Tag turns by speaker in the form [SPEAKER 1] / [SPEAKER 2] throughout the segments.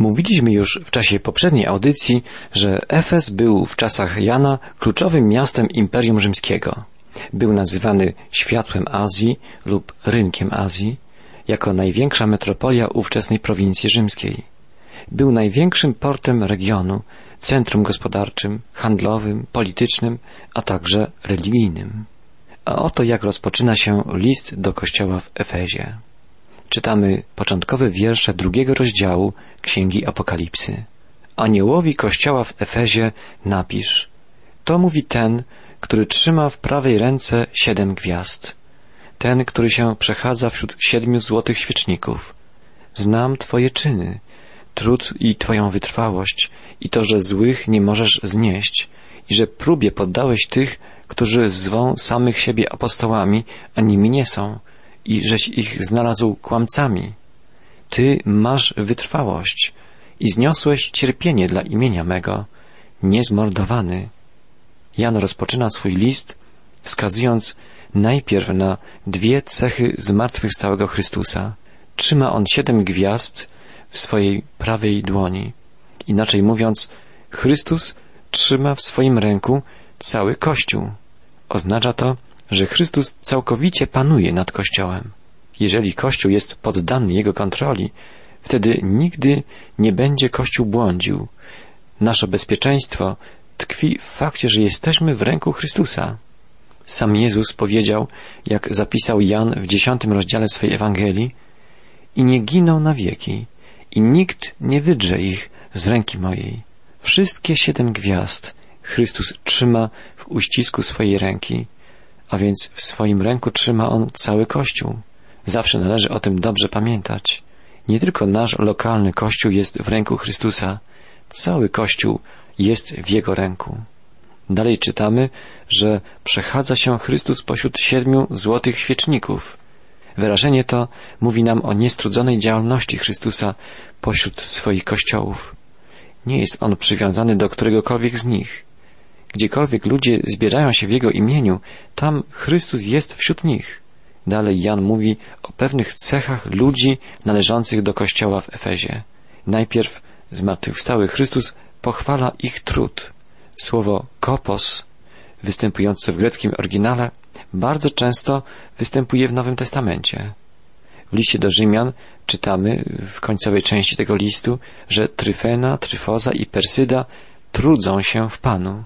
[SPEAKER 1] Mówiliśmy już w czasie poprzedniej audycji, że Efes był w czasach Jana kluczowym miastem Imperium Rzymskiego. Był nazywany światłem Azji lub rynkiem Azji, jako największa metropolia ówczesnej prowincji rzymskiej. Był największym portem regionu, centrum gospodarczym, handlowym, politycznym, a także religijnym. A oto jak rozpoczyna się list do kościoła w Efezie czytamy początkowe wiersze drugiego rozdziału Księgi Apokalipsy. Aniołowi kościoła w Efezie napisz To mówi ten, który trzyma w prawej ręce siedem gwiazd. Ten, który się przechadza wśród siedmiu złotych świeczników. Znam Twoje czyny, trud i Twoją wytrwałość i to, że złych nie możesz znieść i że próbie poddałeś tych, którzy zwą samych siebie apostołami, a nimi nie są, i żeś ich znalazł kłamcami. Ty masz wytrwałość i zniosłeś cierpienie dla imienia mego, niezmordowany. Jan rozpoczyna swój list, wskazując najpierw na dwie cechy zmartwychwstałego Chrystusa. Trzyma on siedem gwiazd w swojej prawej dłoni. Inaczej mówiąc, Chrystus trzyma w swoim ręku cały Kościół. Oznacza to, że Chrystus całkowicie panuje nad Kościołem. Jeżeli Kościół jest poddany Jego kontroli, wtedy nigdy nie będzie Kościół błądził. Nasze bezpieczeństwo tkwi w fakcie, że jesteśmy w ręku Chrystusa. Sam Jezus powiedział, jak zapisał Jan w dziesiątym rozdziale swej Ewangelii, i nie giną na wieki, i nikt nie wydrze ich z ręki mojej. Wszystkie siedem gwiazd Chrystus trzyma w uścisku swojej ręki a więc w swoim ręku trzyma on cały Kościół. Zawsze należy o tym dobrze pamiętać. Nie tylko nasz lokalny Kościół jest w ręku Chrystusa, cały Kościół jest w Jego ręku. Dalej czytamy, że przechadza się Chrystus pośród siedmiu złotych świeczników. Wyrażenie to mówi nam o niestrudzonej działalności Chrystusa pośród swoich kościołów. Nie jest on przywiązany do któregokolwiek z nich. Gdziekolwiek ludzie zbierają się w Jego imieniu, tam Chrystus jest wśród nich. Dalej Jan mówi o pewnych cechach ludzi należących do Kościoła w Efezie. Najpierw zmartwychwstały Chrystus pochwala ich trud. Słowo kopos, występujące w greckim oryginale, bardzo często występuje w Nowym Testamencie. W liście do Rzymian czytamy w końcowej części tego listu, że Tryfena, Tryfoza i Persyda trudzą się w Panu.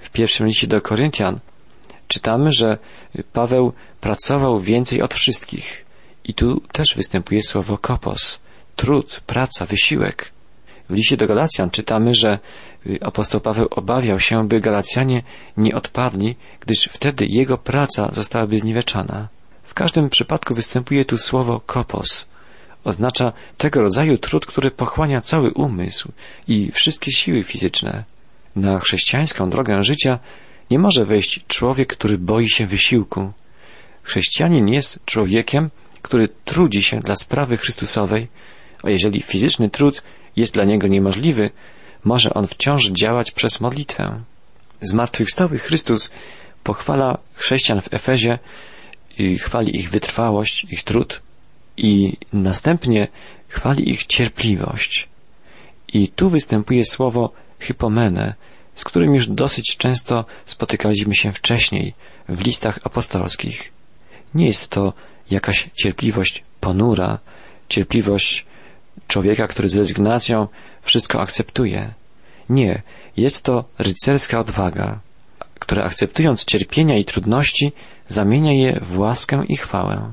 [SPEAKER 1] W pierwszym liście do Koryntian czytamy, że Paweł pracował więcej od wszystkich. I tu też występuje słowo kopos, trud, praca, wysiłek. W liście do Galacjan czytamy, że apostoł Paweł obawiał się, by Galacjanie nie odpadli, gdyż wtedy jego praca zostałaby zniweczona. W każdym przypadku występuje tu słowo kopos. Oznacza tego rodzaju trud, który pochłania cały umysł i wszystkie siły fizyczne. Na chrześcijańską drogę życia nie może wejść człowiek, który boi się wysiłku. Chrześcijanin jest człowiekiem, który trudzi się dla sprawy Chrystusowej, a jeżeli fizyczny trud jest dla niego niemożliwy, może on wciąż działać przez modlitwę. Zmartwychwstały Chrystus pochwala chrześcijan w Efezie i chwali ich wytrwałość, ich trud i następnie chwali ich cierpliwość. I tu występuje słowo hypomene, z którym już dosyć często spotykaliśmy się wcześniej w listach apostolskich. Nie jest to jakaś cierpliwość ponura, cierpliwość człowieka, który z rezygnacją wszystko akceptuje. Nie, jest to rycerska odwaga, która akceptując cierpienia i trudności zamienia je w łaskę i chwałę.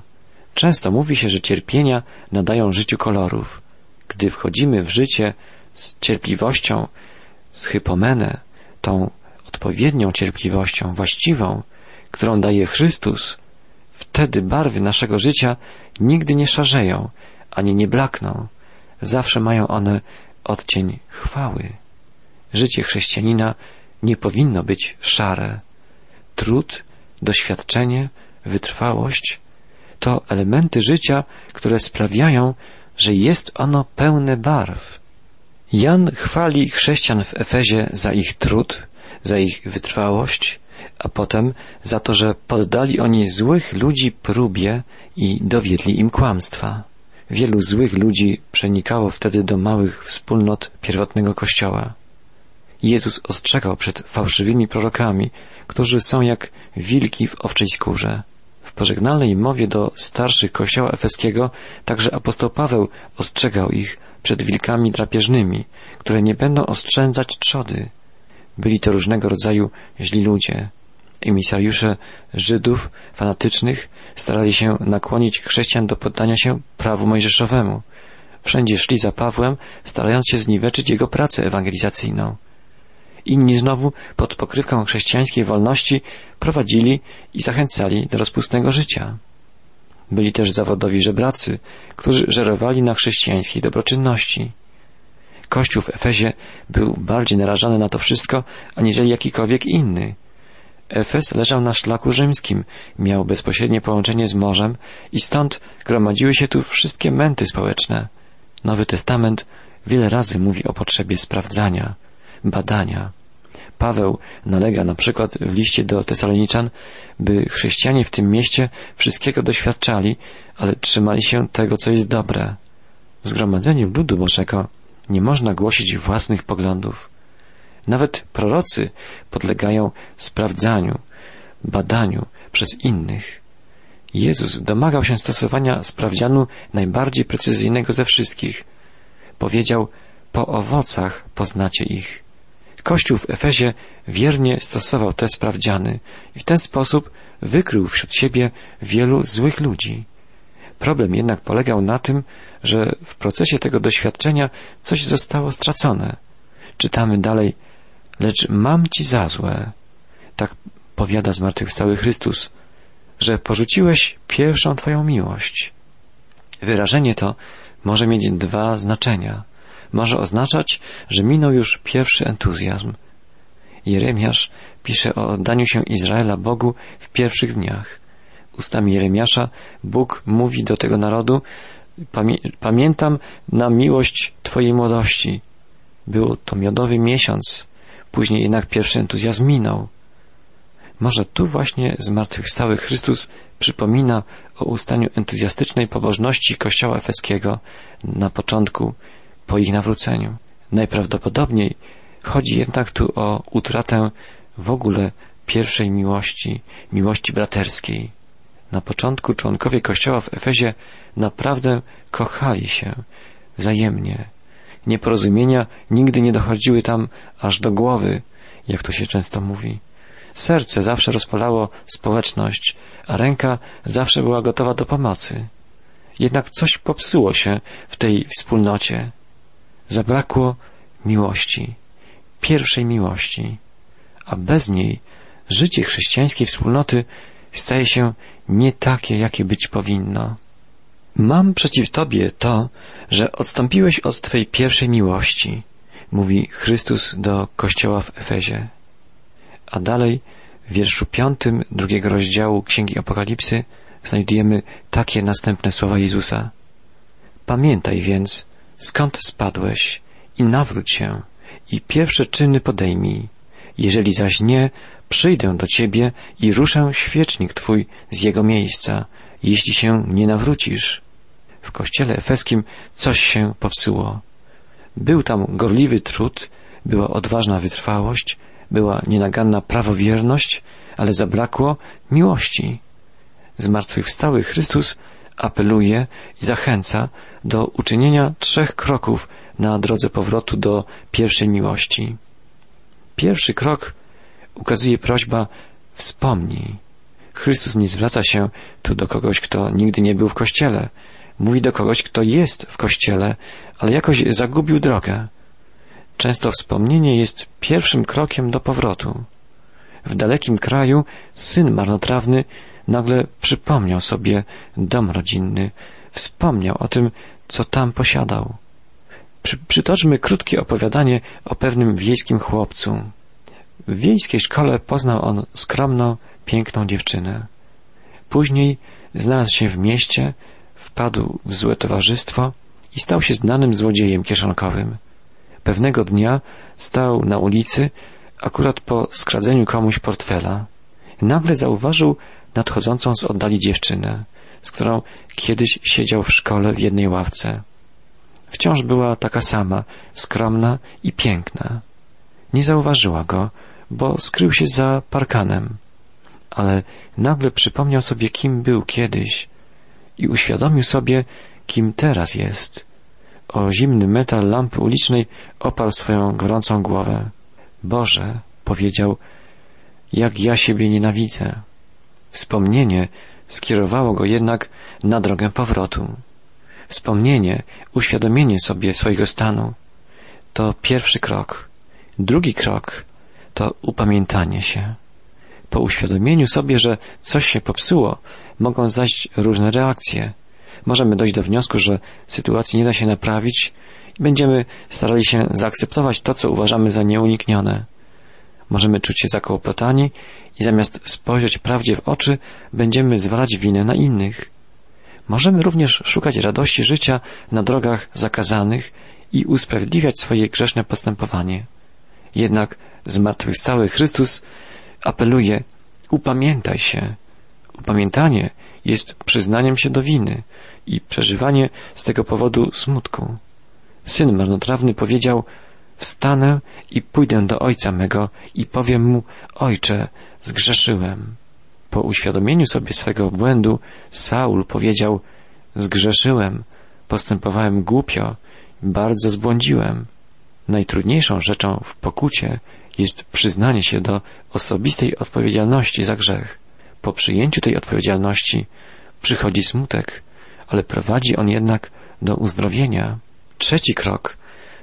[SPEAKER 1] Często mówi się, że cierpienia nadają życiu kolorów. Gdy wchodzimy w życie z cierpliwością, z hypomenę, tą odpowiednią cierpliwością, właściwą, którą daje Chrystus, wtedy barwy naszego życia nigdy nie szarzeją, ani nie blakną. Zawsze mają one odcień chwały. Życie chrześcijanina nie powinno być szare. Trud, doświadczenie, wytrwałość to elementy życia, które sprawiają, że jest ono pełne barw. Jan chwali chrześcijan w Efezie za ich trud, za ich wytrwałość, a potem za to, że poddali oni złych ludzi próbie i dowiedli im kłamstwa. Wielu złych ludzi przenikało wtedy do małych wspólnot pierwotnego kościoła. Jezus ostrzegał przed fałszywymi prorokami, którzy są jak wilki w owczej skórze. W pożegnalnej mowie do starszych kościoła efeskiego także apostoł Paweł ostrzegał ich przed wilkami drapieżnymi, które nie będą oszczędzać trzody. Byli to różnego rodzaju źli ludzie. Emisariusze Żydów fanatycznych starali się nakłonić chrześcijan do poddania się prawu mojżeszowemu. Wszędzie szli za Pawłem, starając się zniweczyć jego pracę ewangelizacyjną. Inni znowu, pod pokrywką chrześcijańskiej wolności, prowadzili i zachęcali do rozpustnego życia. Byli też zawodowi żebracy, którzy żerowali na chrześcijańskiej dobroczynności. Kościół w Efezie był bardziej narażony na to wszystko, aniżeli jakikolwiek inny. Efes leżał na szlaku rzymskim, miał bezpośrednie połączenie z morzem i stąd gromadziły się tu wszystkie męty społeczne. Nowy Testament wiele razy mówi o potrzebie sprawdzania, badania. Paweł nalega na przykład w liście do Tesaloniczan, by chrześcijanie w tym mieście wszystkiego doświadczali, ale trzymali się tego, co jest dobre. W zgromadzeniu ludu Bożego nie można głosić własnych poglądów. Nawet prorocy podlegają sprawdzaniu, badaniu przez innych. Jezus domagał się stosowania sprawdzianu najbardziej precyzyjnego ze wszystkich. Powiedział, po owocach poznacie ich. Kościół w Efezie wiernie stosował te sprawdziany i w ten sposób wykrył wśród siebie wielu złych ludzi. Problem jednak polegał na tym, że w procesie tego doświadczenia coś zostało stracone. Czytamy dalej, lecz mam ci za złe, tak powiada zmartwychwstały Chrystus, że porzuciłeś pierwszą Twoją miłość. Wyrażenie to może mieć dwa znaczenia. Może oznaczać, że minął już pierwszy entuzjazm. Jeremiasz pisze o oddaniu się Izraela Bogu w pierwszych dniach. Ustami Jeremiasza Bóg mówi do tego narodu, pamiętam na miłość Twojej młodości. Był to miodowy miesiąc, później jednak pierwszy entuzjazm minął. Może tu właśnie zmartwychwstały Chrystus przypomina o ustaniu entuzjastycznej pobożności Kościoła Efeskiego na początku, po ich nawróceniu. Najprawdopodobniej chodzi jednak tu o utratę w ogóle pierwszej miłości, miłości braterskiej. Na początku członkowie Kościoła w Efezie naprawdę kochali się wzajemnie. Nieporozumienia nigdy nie dochodziły tam aż do głowy, jak to się często mówi. Serce zawsze rozpalało społeczność, a ręka zawsze była gotowa do pomocy. Jednak coś popsuło się w tej wspólnocie. Zabrakło miłości, pierwszej miłości, a bez niej życie chrześcijańskiej wspólnoty staje się nie takie, jakie być powinno. Mam przeciw Tobie to, że odstąpiłeś od Twej pierwszej miłości, mówi Chrystus do Kościoła w Efezie. A dalej w wierszu piątym drugiego rozdziału Księgi Apokalipsy znajdujemy takie następne słowa Jezusa. Pamiętaj więc, skąd spadłeś i nawróć się i pierwsze czyny podejmij. Jeżeli zaś nie, przyjdę do ciebie i ruszę świecznik twój z jego miejsca, jeśli się nie nawrócisz. W kościele efeskim coś się popsuło. Był tam gorliwy trud, była odważna wytrwałość, była nienaganna prawowierność, ale zabrakło miłości. Zmartwychwstały Chrystus apeluje i zachęca do uczynienia trzech kroków na drodze powrotu do pierwszej miłości. Pierwszy krok ukazuje prośba wspomnij. Chrystus nie zwraca się tu do kogoś, kto nigdy nie był w kościele. Mówi do kogoś, kto jest w kościele, ale jakoś zagubił drogę. Często wspomnienie jest pierwszym krokiem do powrotu. W dalekim kraju syn marnotrawny nagle przypomniał sobie dom rodzinny, wspomniał o tym, co tam posiadał. Przy, przytoczmy krótkie opowiadanie o pewnym wiejskim chłopcu. W wiejskiej szkole poznał on skromną, piękną dziewczynę. Później znalazł się w mieście, wpadł w złe towarzystwo i stał się znanym złodziejem kieszonkowym. Pewnego dnia stał na ulicy, akurat po skradzeniu komuś portfela. Nagle zauważył nadchodzącą z oddali dziewczynę. z którą kiedyś siedział w szkole w jednej ławce. Wciąż była taka sama, skromna i piękna. Nie zauważyła go, bo skrył się za parkanem. Ale nagle przypomniał sobie, kim był kiedyś i uświadomił sobie, kim teraz jest. O zimny metal lampy ulicznej oparł swoją gorącą głowę. Boże, powiedział, jak ja siebie nienawidzę. Wspomnienie skierowało go jednak na drogę powrotu. Wspomnienie, uświadomienie sobie swojego stanu to pierwszy krok. Drugi krok to upamiętanie się. Po uświadomieniu sobie, że coś się popsuło, mogą zajść różne reakcje. Możemy dojść do wniosku, że sytuacji nie da się naprawić i będziemy starali się zaakceptować to, co uważamy za nieuniknione. Możemy czuć się zakołopotani i zamiast spojrzeć prawdzie w oczy, będziemy zwalać winę na innych. Możemy również szukać radości życia na drogach zakazanych i usprawiedliwiać swoje grzeszne postępowanie. Jednak zmartwychwstały Chrystus apeluje, upamiętaj się. Upamiętanie jest przyznaniem się do winy i przeżywanie z tego powodu smutku. Syn marnotrawny powiedział, wstanę i pójdę do ojca mego i powiem mu, ojcze, zgrzeszyłem. Po uświadomieniu sobie swego błędu, Saul powiedział, zgrzeszyłem, postępowałem głupio, bardzo zbłądziłem. Najtrudniejszą rzeczą w pokucie jest przyznanie się do osobistej odpowiedzialności za grzech. Po przyjęciu tej odpowiedzialności przychodzi smutek, ale prowadzi on jednak do uzdrowienia. Trzeci krok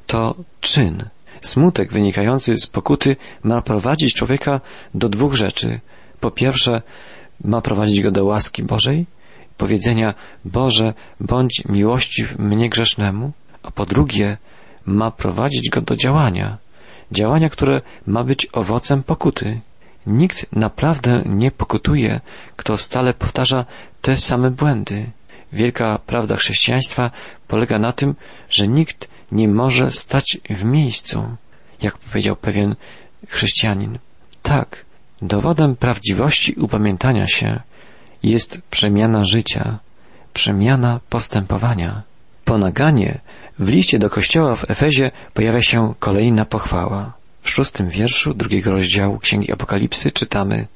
[SPEAKER 1] to czyn. Smutek wynikający z pokuty ma prowadzić człowieka do dwóch rzeczy. Po pierwsze, ma prowadzić go do łaski Bożej, powiedzenia Boże, bądź miłościw mnie grzesznemu, a po drugie, ma prowadzić go do działania, działania, które ma być owocem pokuty. Nikt naprawdę nie pokutuje, kto stale powtarza te same błędy. Wielka prawda chrześcijaństwa polega na tym, że nikt nie może stać w miejscu, jak powiedział pewien chrześcijanin. Tak, dowodem prawdziwości upamiętania się jest przemiana życia, przemiana postępowania. Po naganie w liście do kościoła w Efezie pojawia się kolejna pochwała. W szóstym wierszu drugiego rozdziału Księgi Apokalipsy czytamy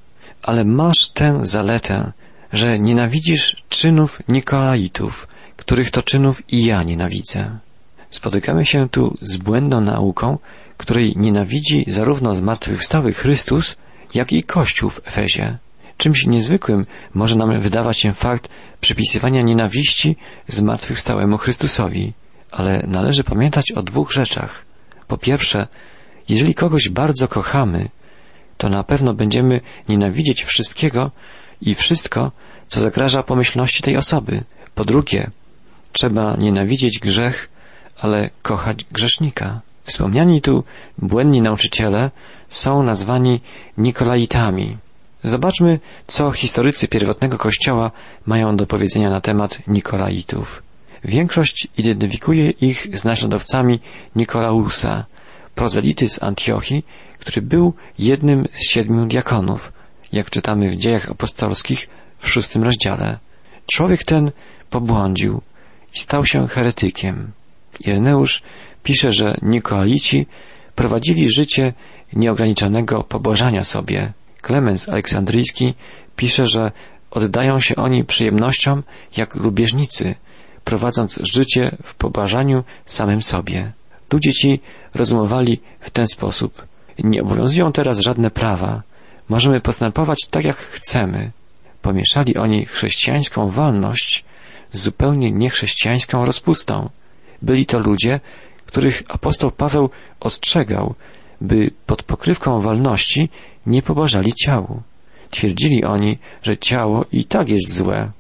[SPEAKER 1] Ale masz tę zaletę, że nienawidzisz czynów Nikolaitów, których to czynów i ja nienawidzę. Spotykamy się tu z błędną nauką, której nienawidzi zarówno zmartwychwstały Chrystus, jak i Kościół w Efezie. Czymś niezwykłym może nam wydawać się fakt przypisywania nienawiści zmartwychwstałemu Chrystusowi, ale należy pamiętać o dwóch rzeczach. Po pierwsze, jeżeli kogoś bardzo kochamy, to na pewno będziemy nienawidzieć wszystkiego i wszystko, co zagraża pomyślności tej osoby. Po drugie, trzeba nienawidzieć grzech, ale kochać grzesznika. Wspomniani tu błędni nauczyciele są nazwani Nikolaitami. Zobaczmy, co historycy pierwotnego kościoła mają do powiedzenia na temat Nikolaitów. Większość identyfikuje ich z naśladowcami Nikolausa, prozelity z Antiochii, który był jednym z siedmiu diakonów, jak czytamy w dziejach apostolskich w szóstym rozdziale. Człowiek ten pobłądził i stał się heretykiem. Ireneusz pisze, że Nikolaici prowadzili życie nieograniczonego pobożania sobie. Klemens Aleksandryjski pisze, że oddają się oni przyjemnościom jak lubieżnicy, prowadząc życie w pobażaniu samym sobie. Ludzie ci rozumowali w ten sposób. Nie obowiązują teraz żadne prawa. Możemy postępować tak, jak chcemy. Pomieszali oni chrześcijańską wolność z zupełnie niechrześcijańską rozpustą. Byli to ludzie, których apostoł Paweł ostrzegał, by pod pokrywką wolności nie pobożali ciału. Twierdzili oni, że ciało i tak jest złe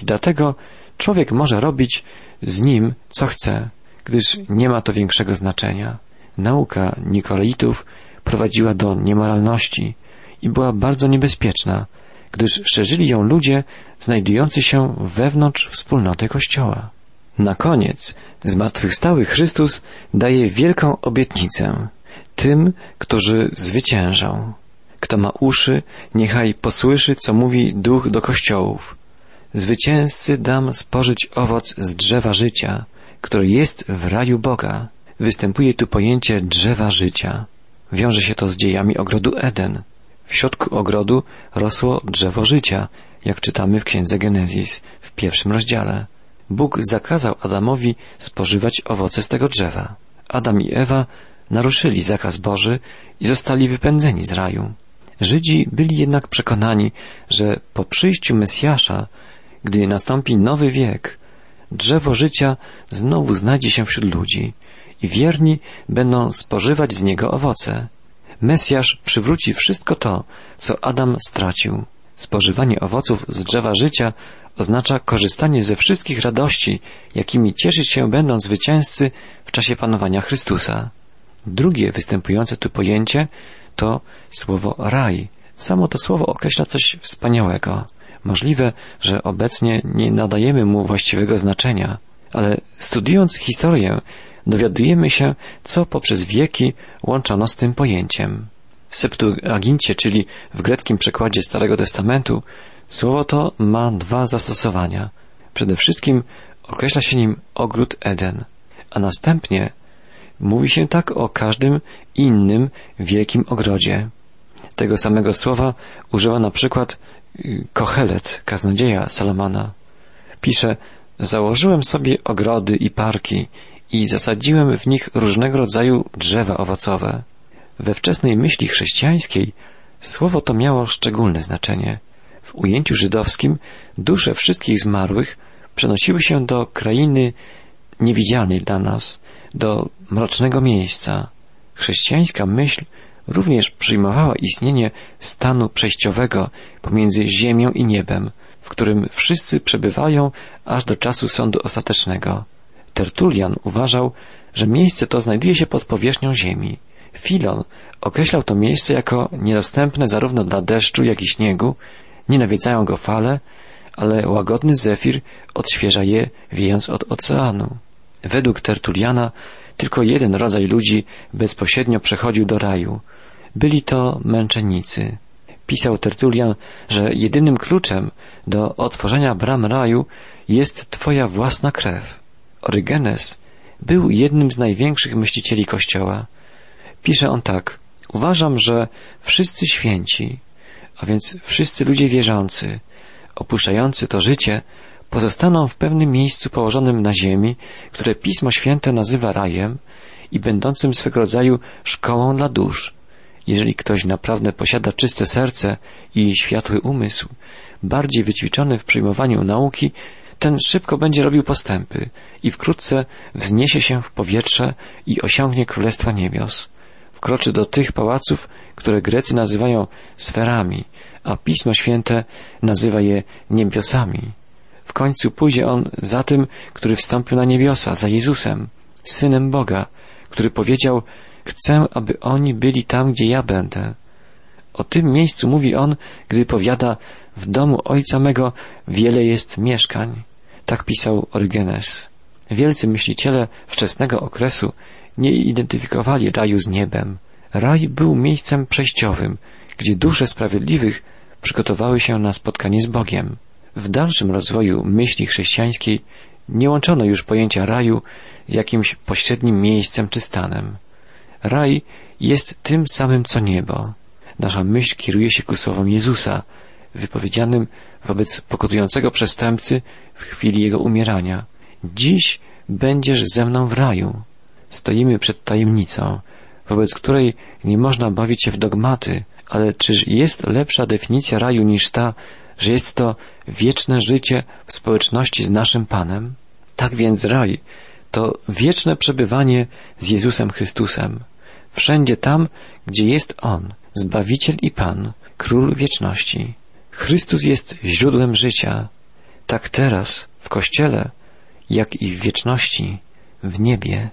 [SPEAKER 1] i dlatego człowiek może robić z nim co chce, gdyż nie ma to większego znaczenia. Nauka Nikolaitów prowadziła do niemoralności i była bardzo niebezpieczna, gdyż szerzyli ją ludzie znajdujący się wewnątrz wspólnoty Kościoła. Na koniec zmartwychwstały Chrystus daje wielką obietnicę tym, którzy zwyciężą. Kto ma uszy, niechaj posłyszy, co mówi Duch do kościołów. Zwycięzcy dam spożyć owoc z drzewa życia, które jest w raju Boga. Występuje tu pojęcie drzewa życia. Wiąże się to z dziejami ogrodu Eden. W środku ogrodu rosło drzewo życia, jak czytamy w księdze Genezis w pierwszym rozdziale. Bóg zakazał Adamowi spożywać owoce z tego drzewa. Adam i Ewa naruszyli zakaz Boży i zostali wypędzeni z raju. Żydzi byli jednak przekonani, że po przyjściu Mesjasza, gdy nastąpi nowy wiek, drzewo życia znowu znajdzie się wśród ludzi i wierni będą spożywać z niego owoce. Mesjasz przywróci wszystko to, co Adam stracił. Spożywanie owoców z drzewa życia oznacza korzystanie ze wszystkich radości, jakimi cieszyć się będą zwycięzcy w czasie panowania Chrystusa. Drugie występujące tu pojęcie to słowo raj. Samo to słowo określa coś wspaniałego. Możliwe, że obecnie nie nadajemy mu właściwego znaczenia, ale studiując historię, dowiadujemy się, co poprzez wieki łączono z tym pojęciem. W Septuagincie, czyli w greckim przekładzie Starego Testamentu, słowo to ma dwa zastosowania. Przede wszystkim określa się nim ogród Eden, a następnie mówi się tak o każdym innym wielkim ogrodzie. Tego samego słowa używa na przykład y, Kohelet, kaznodzieja Salamana. Pisze, założyłem sobie ogrody i parki i zasadziłem w nich różnego rodzaju drzewa owocowe. We wczesnej myśli chrześcijańskiej słowo to miało szczególne znaczenie. W ujęciu żydowskim dusze wszystkich zmarłych przenosiły się do krainy niewidzialnej dla nas, do mrocznego miejsca. Chrześcijańska myśl również przyjmowała istnienie stanu przejściowego pomiędzy ziemią i niebem, w którym wszyscy przebywają aż do czasu sądu ostatecznego. Tertulian uważał, że miejsce to znajduje się pod powierzchnią ziemi. Filon określał to miejsce jako niedostępne zarówno dla deszczu, jak i śniegu, nie nawiedzają go fale, ale łagodny zefir odświeża je, wiejąc od oceanu. Według Tertuliana tylko jeden rodzaj ludzi bezpośrednio przechodził do raju. Byli to męczennicy. Pisał Tertulian, że jedynym kluczem do otworzenia bram raju jest Twoja własna krew. Orygenes był jednym z największych myślicieli Kościoła. Pisze on tak. Uważam, że wszyscy święci, a więc wszyscy ludzie wierzący, opuszczający to życie, pozostaną w pewnym miejscu położonym na ziemi, które Pismo Święte nazywa rajem i będącym swego rodzaju szkołą dla dusz. Jeżeli ktoś naprawdę posiada czyste serce i światły umysł, bardziej wyćwiczony w przyjmowaniu nauki, ten szybko będzie robił postępy i wkrótce wzniesie się w powietrze i osiągnie Królestwa Niebios. Wkroczy do tych pałaców, które Grecy nazywają sferami, a Pismo Święte nazywa je niebiosami. W końcu pójdzie on za tym, który wstąpił na niebiosa, za Jezusem, Synem Boga, który powiedział, chcę, aby oni byli tam, gdzie ja będę. O tym miejscu mówi on, gdy powiada, w domu ojca mego wiele jest mieszkań. Tak pisał Orygenes. Wielcy myśliciele wczesnego okresu nie identyfikowali raju z niebem. Raj był miejscem przejściowym, gdzie dusze sprawiedliwych przygotowały się na spotkanie z Bogiem. W dalszym rozwoju myśli chrześcijańskiej nie łączono już pojęcia raju z jakimś pośrednim miejscem czy stanem. Raj jest tym samym co niebo. Nasza myśl kieruje się ku słowom Jezusa, wypowiedzianym wobec pokutującego przestępcy w chwili jego umierania. Dziś będziesz ze mną w raju. Stoimy przed tajemnicą, wobec której nie można bawić się w dogmaty, ale czyż jest lepsza definicja raju niż ta, że jest to wieczne życie w społeczności z naszym Panem? Tak więc raj to wieczne przebywanie z Jezusem Chrystusem. Wszędzie tam, gdzie jest On, Zbawiciel i Pan, Król wieczności. Chrystus jest źródłem życia, tak teraz w Kościele, jak i w wieczności, w niebie.